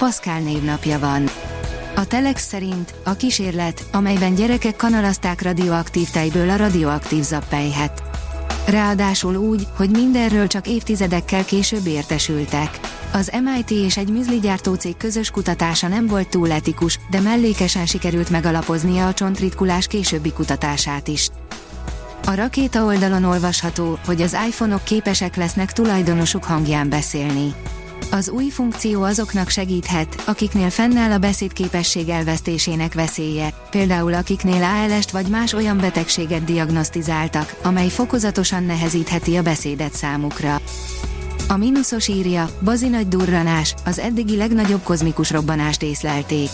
Pascal névnapja van. A Telex szerint a kísérlet, amelyben gyerekek kanalazták radioaktív tejből a radioaktív zappelyhet. Ráadásul úgy, hogy mindenről csak évtizedekkel később értesültek. Az MIT és egy műzligyártó cég közös kutatása nem volt túl etikus, de mellékesen sikerült megalapoznia a csontritkulás későbbi kutatását is. A rakéta oldalon olvasható, hogy az iPhone-ok képesek lesznek tulajdonosuk hangján beszélni. Az új funkció azoknak segíthet, akiknél fennáll a beszédképesség elvesztésének veszélye, például akiknél ALS-t vagy más olyan betegséget diagnosztizáltak, amely fokozatosan nehezítheti a beszédet számukra. A mínuszos írja, bazi nagy durranás, az eddigi legnagyobb kozmikus robbanást észlelték.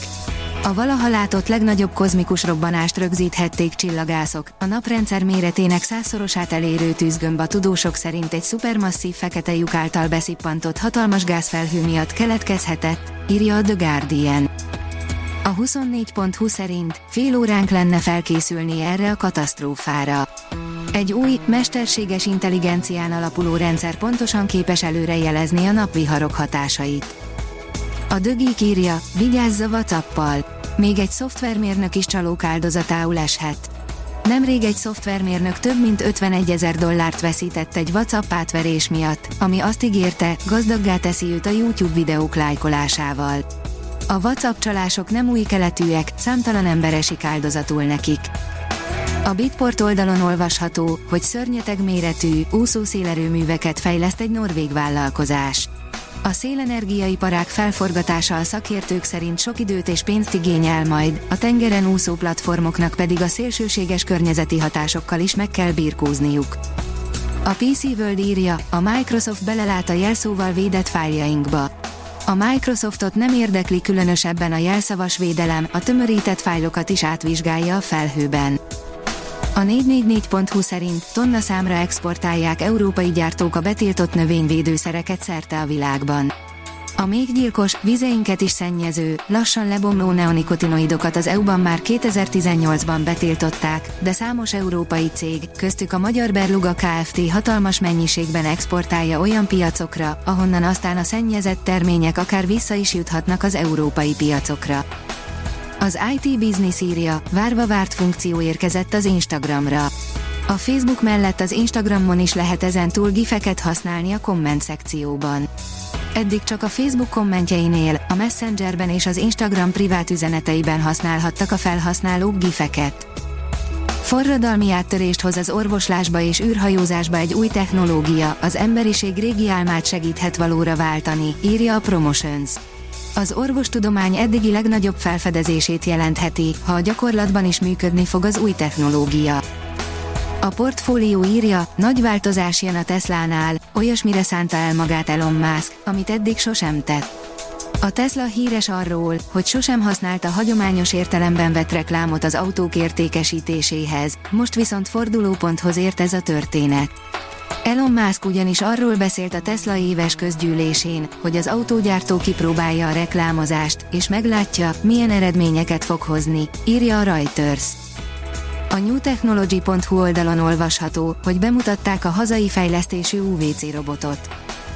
A valaha látott legnagyobb kozmikus robbanást rögzíthették csillagászok, a naprendszer méretének százszorosát elérő tűzgömb a tudósok szerint egy szupermasszív fekete lyuk által beszippantott hatalmas gázfelhő miatt keletkezhetett, írja a The Guardian. A 24.20 szerint fél óránk lenne felkészülni erre a katasztrófára. Egy új, mesterséges intelligencián alapuló rendszer pontosan képes előrejelezni a napviharok hatásait. A dögik írja, vigyázz a WhatsAppal még egy szoftvermérnök is csalók áldozatául eshet. Nemrég egy szoftvermérnök több mint 51 ezer dollárt veszített egy WhatsApp átverés miatt, ami azt ígérte, gazdaggá teszi őt a YouTube videók lájkolásával. A WhatsApp csalások nem új keletűek, számtalan ember esik áldozatul nekik. A Bitport oldalon olvasható, hogy szörnyeteg méretű, úszószélerőműveket fejleszt egy norvég vállalkozás. A szélenergiaiparák felforgatása a szakértők szerint sok időt és pénzt igényel majd, a tengeren úszó platformoknak pedig a szélsőséges környezeti hatásokkal is meg kell birkózniuk. A PC World írja, a Microsoft belelát a jelszóval védett fájljainkba. A Microsoftot nem érdekli különösebben a jelszavas védelem, a tömörített fájlokat is átvizsgálja a felhőben. A 444.hu szerint tonna számra exportálják európai gyártók a betiltott növényvédőszereket szerte a világban. A még gyilkos, vizeinket is szennyező, lassan lebomló neonikotinoidokat az EU-ban már 2018-ban betiltották, de számos európai cég, köztük a magyar Berluga Kft. hatalmas mennyiségben exportálja olyan piacokra, ahonnan aztán a szennyezett termények akár vissza is juthatnak az európai piacokra. Az IT Business írja, várva várt funkció érkezett az Instagramra. A Facebook mellett az Instagramon is lehet ezen túl gifeket használni a komment szekcióban. Eddig csak a Facebook kommentjeinél, a Messengerben és az Instagram privát üzeneteiben használhattak a felhasználók gifeket. Forradalmi áttörést hoz az orvoslásba és űrhajózásba egy új technológia, az emberiség régi álmát segíthet valóra váltani, írja a Promotions az orvostudomány eddigi legnagyobb felfedezését jelentheti, ha a gyakorlatban is működni fog az új technológia. A portfólió írja, nagy változás jön a Teslánál, olyasmire szánta el magát Elon Musk, amit eddig sosem tett. A Tesla híres arról, hogy sosem használta hagyományos értelemben vett reklámot az autók értékesítéséhez, most viszont fordulóponthoz ért ez a történet. Elon Musk ugyanis arról beszélt a Tesla éves közgyűlésén, hogy az autógyártó kipróbálja a reklámozást, és meglátja, milyen eredményeket fog hozni, írja a Reuters. A newtechnology.hu oldalon olvasható, hogy bemutatták a hazai fejlesztésű UVC robotot.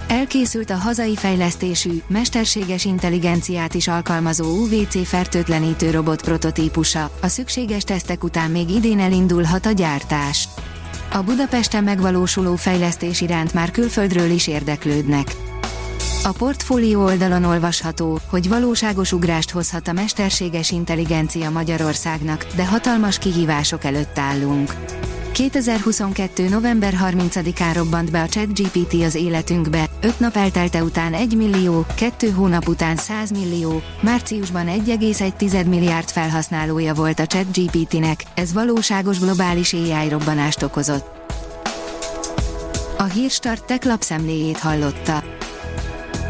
Elkészült a hazai fejlesztésű, mesterséges intelligenciát is alkalmazó UVC fertőtlenítő robot prototípusa, a szükséges tesztek után még idén elindulhat a gyártás. A Budapesten megvalósuló fejlesztés iránt már külföldről is érdeklődnek. A portfólió oldalon olvasható, hogy valóságos ugrást hozhat a mesterséges intelligencia Magyarországnak, de hatalmas kihívások előtt állunk. 2022. november 30-án robbant be a ChatGPT az életünkbe, 5 nap eltelte után 1 millió, 2 hónap után 100 millió, márciusban 1,1 milliárd felhasználója volt a ChatGPT-nek, ez valóságos globális AI robbanást okozott. A Hírstart tech lapszemléjét hallotta.